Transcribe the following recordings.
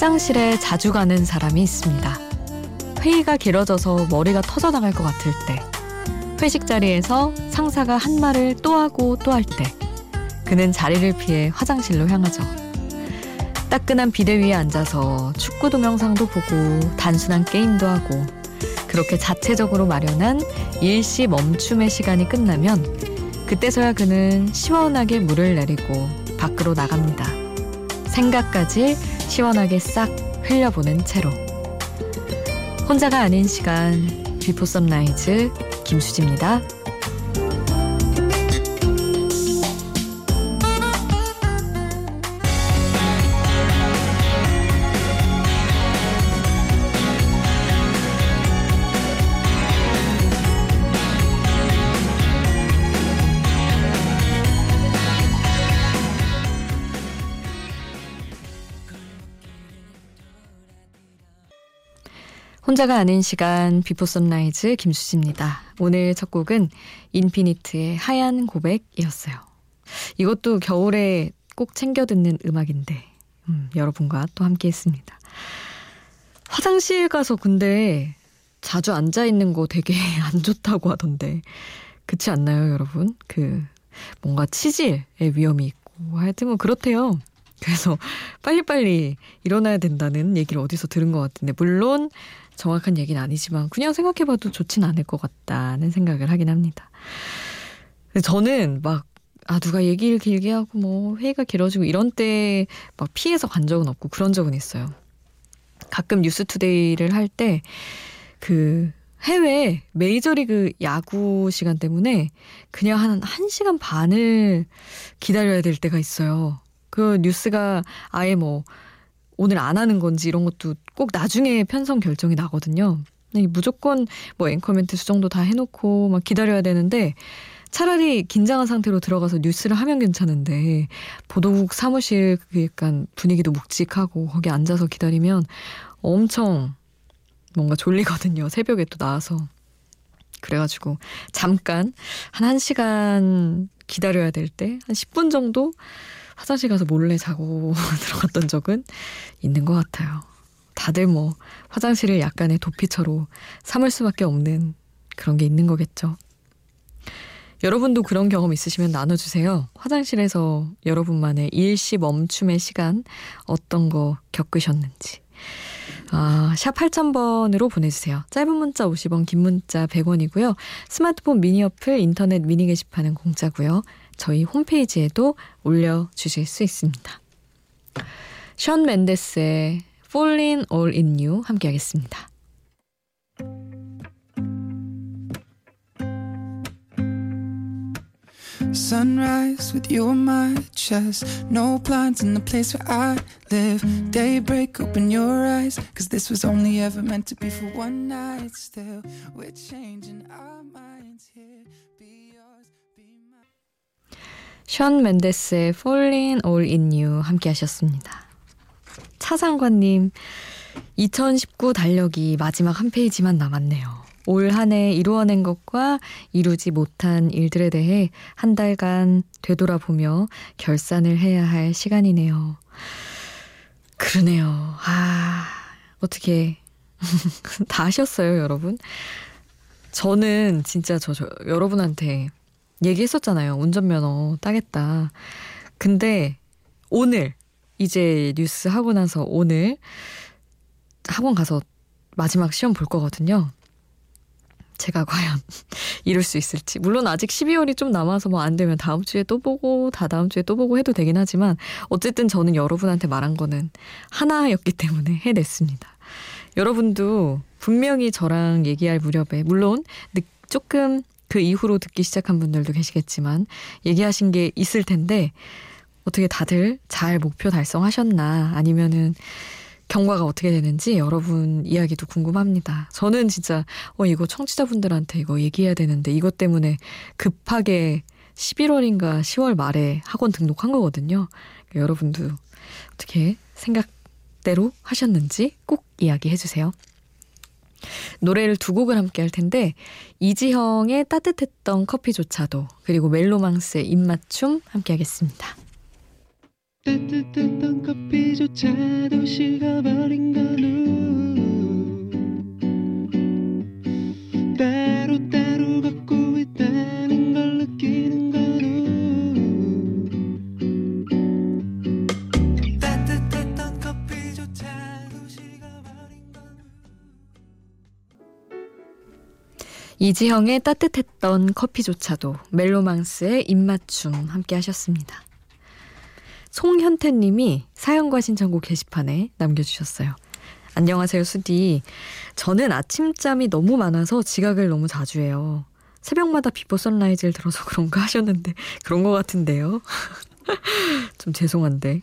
화장실에 자주 가는 사람이 있습니다. 회의가 길어져서 머리가 터져나갈 것 같을 때, 회식 자리에서 상사가 한 말을 또 하고 또 할 때, 그는 자리를 피해 화장실로 향하죠. 따끈한 비대 위에 앉아서 축구 동영상도 보고 단순한 게임도 하고 그렇게 자체적으로 마련한 일시 멈춤의 시간이 끝나면 그때서야 그는 시원하게 물을 내리고 밖으로 나갑니다. 생각까지 시원하게 싹 흘려보낸 채로. 혼자가 아닌 시간 비포 선라이즈 김수지입니다. 혼자가 아닌 시간 비포 선라이즈 김수지입니다. 오늘 첫 곡은 인피니트의 하얀 고백이었어요. 이것도 겨울에 꼭 챙겨 듣는 음악인데 음, 여러분과 또 함께 했습니다. 화장실 가서 근데 자주 앉아 있는 거 되게 안 좋다고 하던데 그렇지 않나요, 여러분? 그 뭔가 치질의 위험이 있고 하여튼 뭐 그렇대요. 그래서 빨리빨리 일어나야 된다는 얘기를 어디서 들은 것 같은데 물론 정확한 얘기는 아니지만 그냥 생각해봐도 좋진 않을 것 같다는 생각을 하긴 합니다. 저는 막 아, 누가 얘기를 길게 하고 뭐 회의가 길어지고 이런 때 막 피해서 간 적은 없고 그런 적은 있어요. 가끔 뉴스투데이를 할 때 그 해외 메이저리그 야구 시간 때문에 그냥 한 1시간 반을 기다려야 될 때가 있어요. 그 뉴스가 아예 뭐 오늘 안 하는 건지 이런 것도 꼭 나중에 편성 결정이 나거든요. 무조건 뭐 앵커 멘트 수정도 다 해놓고 막 기다려야 되는데 차라리 긴장한 상태로 들어가서 뉴스를 하면 괜찮은데 보도국 사무실 그 약간 분위기도 묵직하고 거기 앉아서 기다리면 엄청 뭔가 졸리거든요. 새벽에 또 나와서. 그래가지고 잠깐 한 1시간 기다려야 될 때 한 10분 정도 화장실 가서 몰래 자고 들어갔던 적은 있는 것 같아요. 다들 뭐 화장실을 약간의 도피처로 삼을 수밖에 없는 그런 게 있는 거겠죠. 여러분도 그런 경험 있으시면 나눠주세요. 화장실에서 여러분만의 일시 멈춤의 시간 어떤 거 겪으셨는지. 아, 샵 8000번으로 보내주세요. 짧은 문자 50원, 긴 문자 100원이고요. 스마트폰 미니 어플, 인터넷 미니 게시판은 공짜고요. 저희 홈페이지에도 올려주실 수 있습니다. 션 맨데스의 Falling All In You 함께 하겠습니다. Sunrise with you on my chest. No plans in the place where I live. Daybreak, open your eyes. Cause this was only ever meant to be for one night. Still, we're changing our minds here. 션 맨데스의 Falling All In You 함께 하셨습니다. 차상관님, 2019 달력이 마지막 한 페이지만 남았네요. 올 한 해 이루어낸 것과 이루지 못한 일들에 대해 한 달간 되돌아보며 결산을 해야 할 시간이네요. 그러네요. 아, 어떻게 다 하셨어요, 여러분? 저는 진짜 저, 저 여러분한테 얘기했었잖아요. 운전면허 따겠다. 근데 오늘 이제 뉴스 하고 나서 오늘 학원 가서 마지막 시험 볼 거거든요. 제가 과연 이룰 수 있을지. 물론 아직 12월이 좀 남아서 뭐 안 되면 다음 주에 또 보고 다 다음 주에 또 보고 해도 되긴 하지만 어쨌든 저는 여러분한테 말한 거는 하나였기 때문에 해냈습니다. 여러분도 분명히 저랑 얘기할 무렵에 물론 조금 그 이후로 듣기 시작한 분들도 계시겠지만 얘기하신 게 있을 텐데 어떻게 다들 잘 목표 달성하셨나 아니면은 경과가 어떻게 되는지 여러분 이야기도 궁금합니다. 저는 진짜 어 이거 청취자분들한테 이거 얘기해야 되는데 이것 때문에 급하게 11월인가 10월 말에 학원 등록한 거거든요. 그러니까 여러분도 어떻게 생각대로 하셨는지 꼭 이야기해 주세요. 노래를 두 곡을 함께 할 텐데 이지형의 따뜻했던 커피조차도 그리고 멜로망스의 입맞춤 함께 하겠습니다. 따뜻했던 커피조차도 식어버린 건 이지형의 따뜻했던 커피조차도 멜로망스의 입맞춤 함께 하셨습니다. 송현태 님이 사연과 신청곡 게시판에 남겨주셨어요. 안녕하세요, 수디. 저는 아침잠이 너무 많아서 지각을 너무 자주 해요. 새벽마다 비포 선라이즈를 들어서 그런가 하셨는데 그런 것 같은데요. 좀 죄송한데.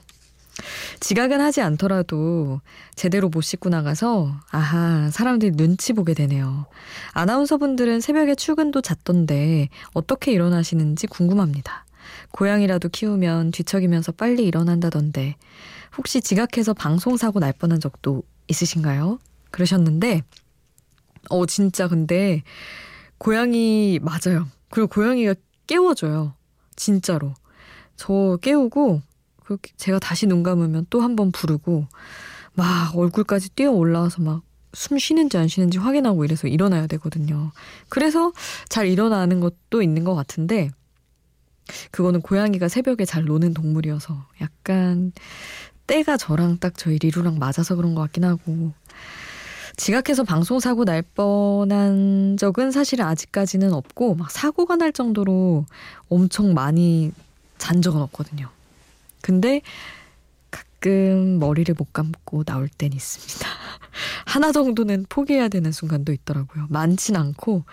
지각은 하지 않더라도 제대로 못 씻고 나가서 아하 사람들이 눈치 보게 되네요. 아나운서분들은 새벽에 출근도 잦던데 어떻게 일어나시는지 궁금합니다. 고양이라도 키우면 뒤척이면서 빨리 일어난다던데 혹시 지각해서 방송 사고 날 뻔한 적도 있으신가요? 그러셨는데 어 진짜 근데 고양이 맞아요. 그리고 고양이가 깨워줘요. 진짜로. 저 깨우고 그렇게 제가 다시 눈 감으면 또 한 번 부르고 막 얼굴까지 뛰어 올라와서 막 숨 쉬는지 안 쉬는지 확인하고 이래서 일어나야 되거든요. 그래서 잘 일어나는 것도 있는 것 같은데 그거는 고양이가 새벽에 잘 노는 동물이어서 약간 때가 저랑 딱 저희 리루랑 맞아서 그런 것 같긴 하고 지각해서 방송 사고 날 뻔한 적은 사실은 아직까지는 없고 막 사고가 날 정도로 엄청 많이 잔 적은 없거든요. 근데 가끔 머리를 못 감고 나올 땐 있습니다. 하나 정도는 포기해야 되는 순간도 있더라고요. 많진 않고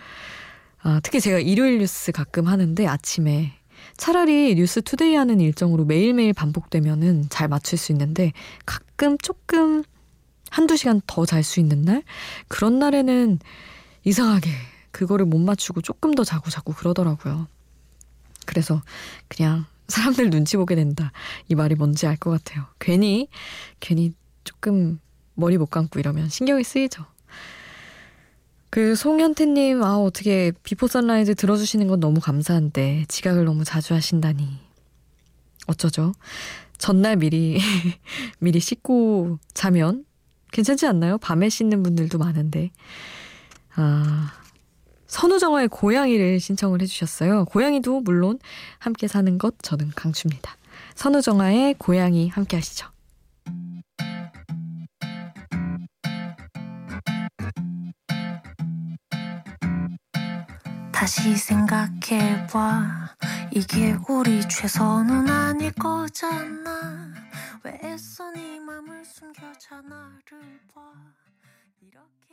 아, 특히 제가 일요일 뉴스 가끔 하는데 아침에 차라리 뉴스 투데이 하는 일정으로 매일매일 반복되면은 잘 맞출 수 있는데 가끔 조금 한두 시간 더 잘 수 있는 날? 그런 날에는 이상하게 그거를 못 맞추고 조금 더 자고 자고 그러더라고요. 그래서 그냥 사람들 눈치 보게 된다. 이 말이 뭔지 알 것 같아요. 괜히, 괜히 조금 머리 못 감고 이러면 신경이 쓰이죠. 그 송현태님, 아, 어떻게 비포 선라이즈 들어주시는 건 너무 감사한데, 지각을 너무 자주 하신다니. 어쩌죠? 전날 미리, 미리 씻고 자면 괜찮지 않나요? 밤에 씻는 분들도 많은데. 아, 선우정아의 고양이를 신청을 해주셨어요. 고양이도 물론 함께 사는 것 저는 강추입니다. 선우정아의 고양이 함께 하시죠. 다시 생각해봐 이게 우리 최선은 아닐 거잖아 왜 애써 네 맘을 숨겨 자 나를 봐 이렇게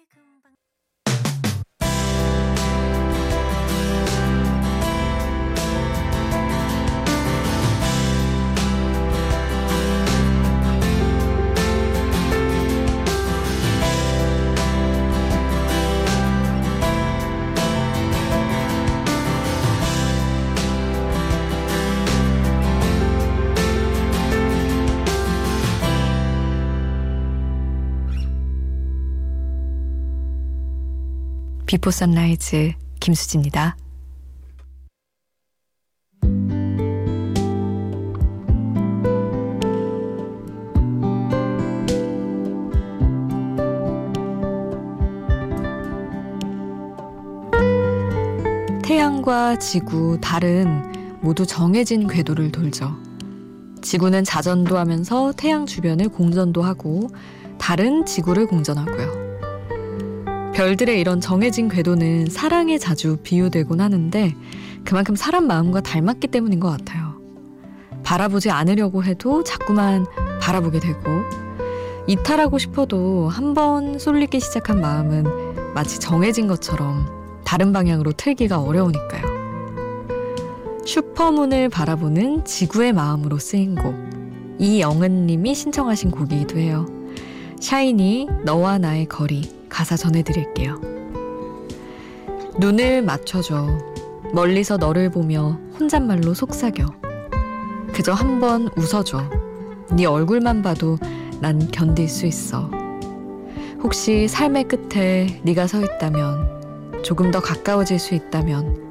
비포 선라이즈 김수지입니다. 태양과 지구, 달은 모두 정해진 궤도를 돌죠. 지구는 자전도 하면서 태양 주변을 공전도 하고, 달은 지구를 공전하고요. 별들의 이런 정해진 궤도는 사랑에 자주 비유되곤 하는데 그만큼 사람 마음과 닮았기 때문인 것 같아요. 바라보지 않으려고 해도 자꾸만 바라보게 되고 이탈하고 싶어도 한 번 쏠리기 시작한 마음은 마치 정해진 것처럼 다른 방향으로 틀기가 어려우니까요. 슈퍼문을 바라보는 지구의 마음으로 쓰인 곡. 이영은님이 신청하신 곡이기도 해요. 샤이니, 너와 나의 거리. 가사 전해드릴게요. 눈을 맞춰줘. 멀리서 너를 보며 혼잣말로 속삭여. 그저 한 번 웃어줘. 네 얼굴만 봐도 난 견딜 수 있어. 혹시 삶의 끝에 네가 서 있다면, 조금 더 가까워질 수 있다면,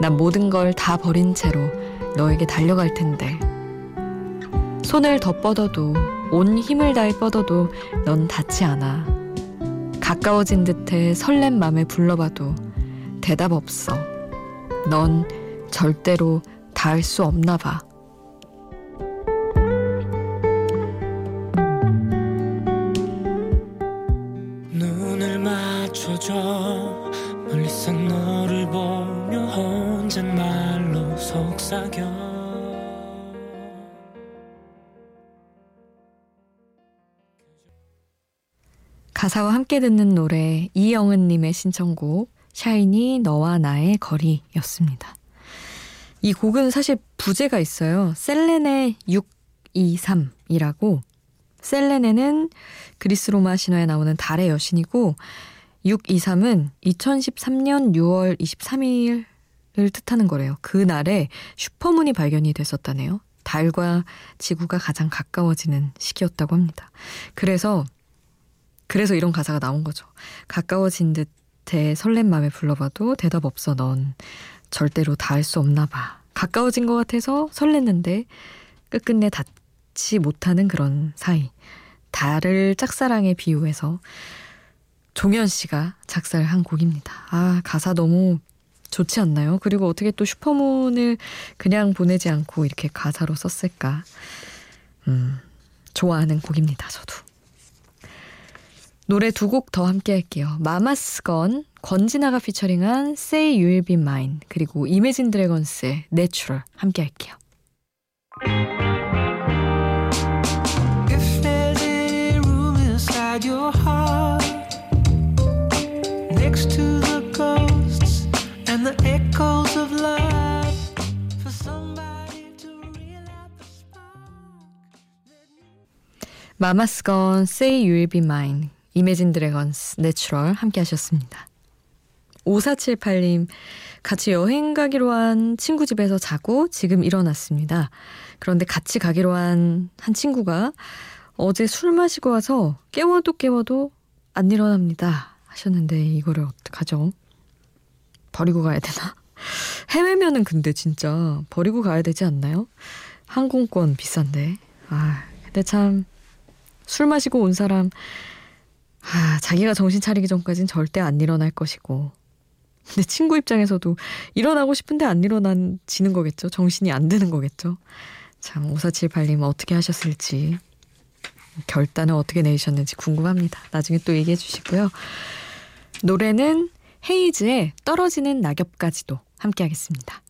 난 모든 걸 다 버린 채로 너에게 달려갈 텐데. 손을 더 뻗어도 온 힘을 다해 뻗어도 넌 닿지 않아. 가까워진 듯해 설렘 맘에 불러봐도 대답 없어. 넌 절대로 닿을 수 없나 봐. 가사와 함께 듣는 노래 이영은님의 신청곡 샤이니 너와 나의 거리였습니다. 이 곡은 사실 부제가 있어요. 셀레네 623이라고 셀레네는 그리스 로마 신화에 나오는 달의 여신이고 623은 2013년 6월 23일을 뜻하는 거래요. 그 날에 슈퍼문이 발견이 됐었다네요. 달과 지구가 가장 가까워지는 시기였다고 합니다. 그래서 그래서 이런 가사가 나온 거죠. 가까워진 듯해 설렘 맘에 불러봐도 대답 없어 넌 절대로 닿을 수 없나 봐. 가까워진 것 같아서 설렜는데 끝끝내 닿지 못하는 그런 사이. 달을 짝사랑에 비유해서 종현 씨가 작사를 한 곡입니다. 아, 가사 너무 좋지 않나요? 그리고 어떻게 또 슈퍼문을 그냥 보내지 않고 이렇게 가사로 썼을까? 음, 좋아하는 곡입니다, 저도. 노래 두 곡 더 함께 할게요. 마마스건, 권진아가 피처링한 Say You'll Be Mine, 그리고 이매진 드래곤스의 Natural 함께 할게요. If there's any room inside your heart, next to the ghosts and the echoes of love, for somebody to relight the spark. Mamas Gun, Say You'll Be Mine, Imagine Dragons, Natural 함께 하셨습니다. 5478님, 같이 여행 가기로 한 친구 집에서 자고 지금 일어났습니다. 그런데 같이 가기로 한 한 친구가 어제 술 마시고 와서 깨워도 깨워도 안 일어납니다. 하셨는데 이거를 어떡하죠? 버리고 가야 되나? 해외면은 근데 진짜 버리고 가야 되지 않나요? 항공권 비싼데. 아, 근데 참 술 마시고 온 사람 아, 자기가 정신 차리기 전까진 절대 안 일어날 것이고. 근데 친구 입장에서도 일어나고 싶은데 안 일어나지는 거겠죠. 정신이 안 드는 거겠죠. 참, 5478님 어떻게 하셨을지, 결단을 어떻게 내리셨는지 궁금합니다. 나중에 또 얘기해 주시고요. 노래는 헤이즈의 떨어지는 낙엽까지도 함께 하겠습니다.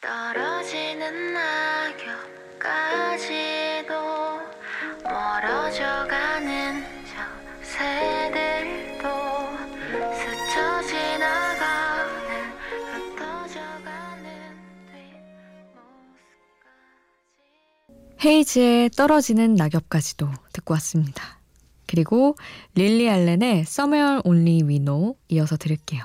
떨어지는 낙엽까지도 멀어져가는 저 헤이즈의 떨어지는 낙엽까지도 듣고 왔습니다. 그리고 릴리 알렌의 Somewhere Only We Know 이어서 들을게요.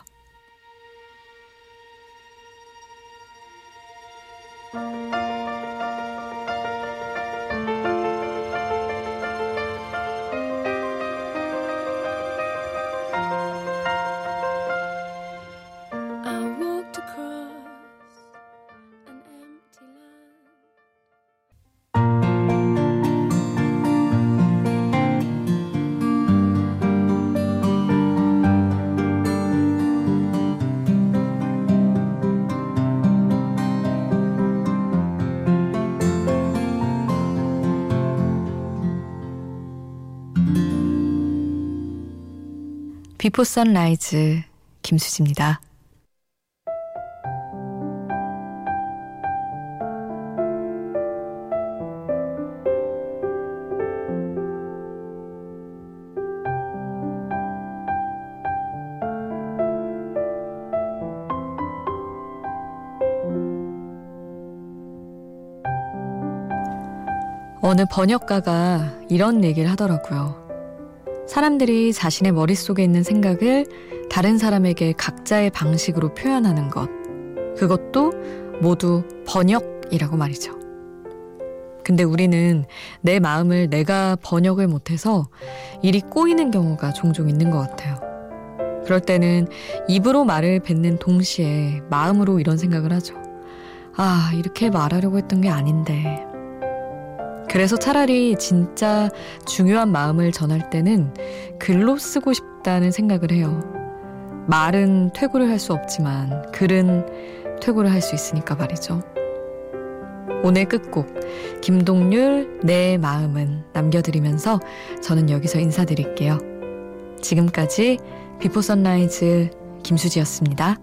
비포 선라이즈 김수지입니다. 어느 번역가가 이런 얘기를 하더라고요. 사람들이 자신의 머릿속에 있는 생각을 다른 사람에게 각자의 방식으로 표현하는 것. 그것도 모두 번역이라고 말이죠. 근데 우리는 내 마음을 내가 번역을 못해서 일이 꼬이는 경우가 종종 있는 것 같아요. 그럴 때는 입으로 말을 뱉는 동시에 마음으로 이런 생각을 하죠. 아, 이렇게 말하려고 했던 게 아닌데. 그래서 차라리 진짜 중요한 마음을 전할 때는 글로 쓰고 싶다는 생각을 해요. 말은 퇴고를 할 수 없지만 글은 퇴고를 할 수 있으니까 말이죠. 오늘 끝곡 김동률 내 마음은 남겨드리면서 저는 여기서 인사드릴게요. 지금까지 비포 선라이즈 김수지였습니다.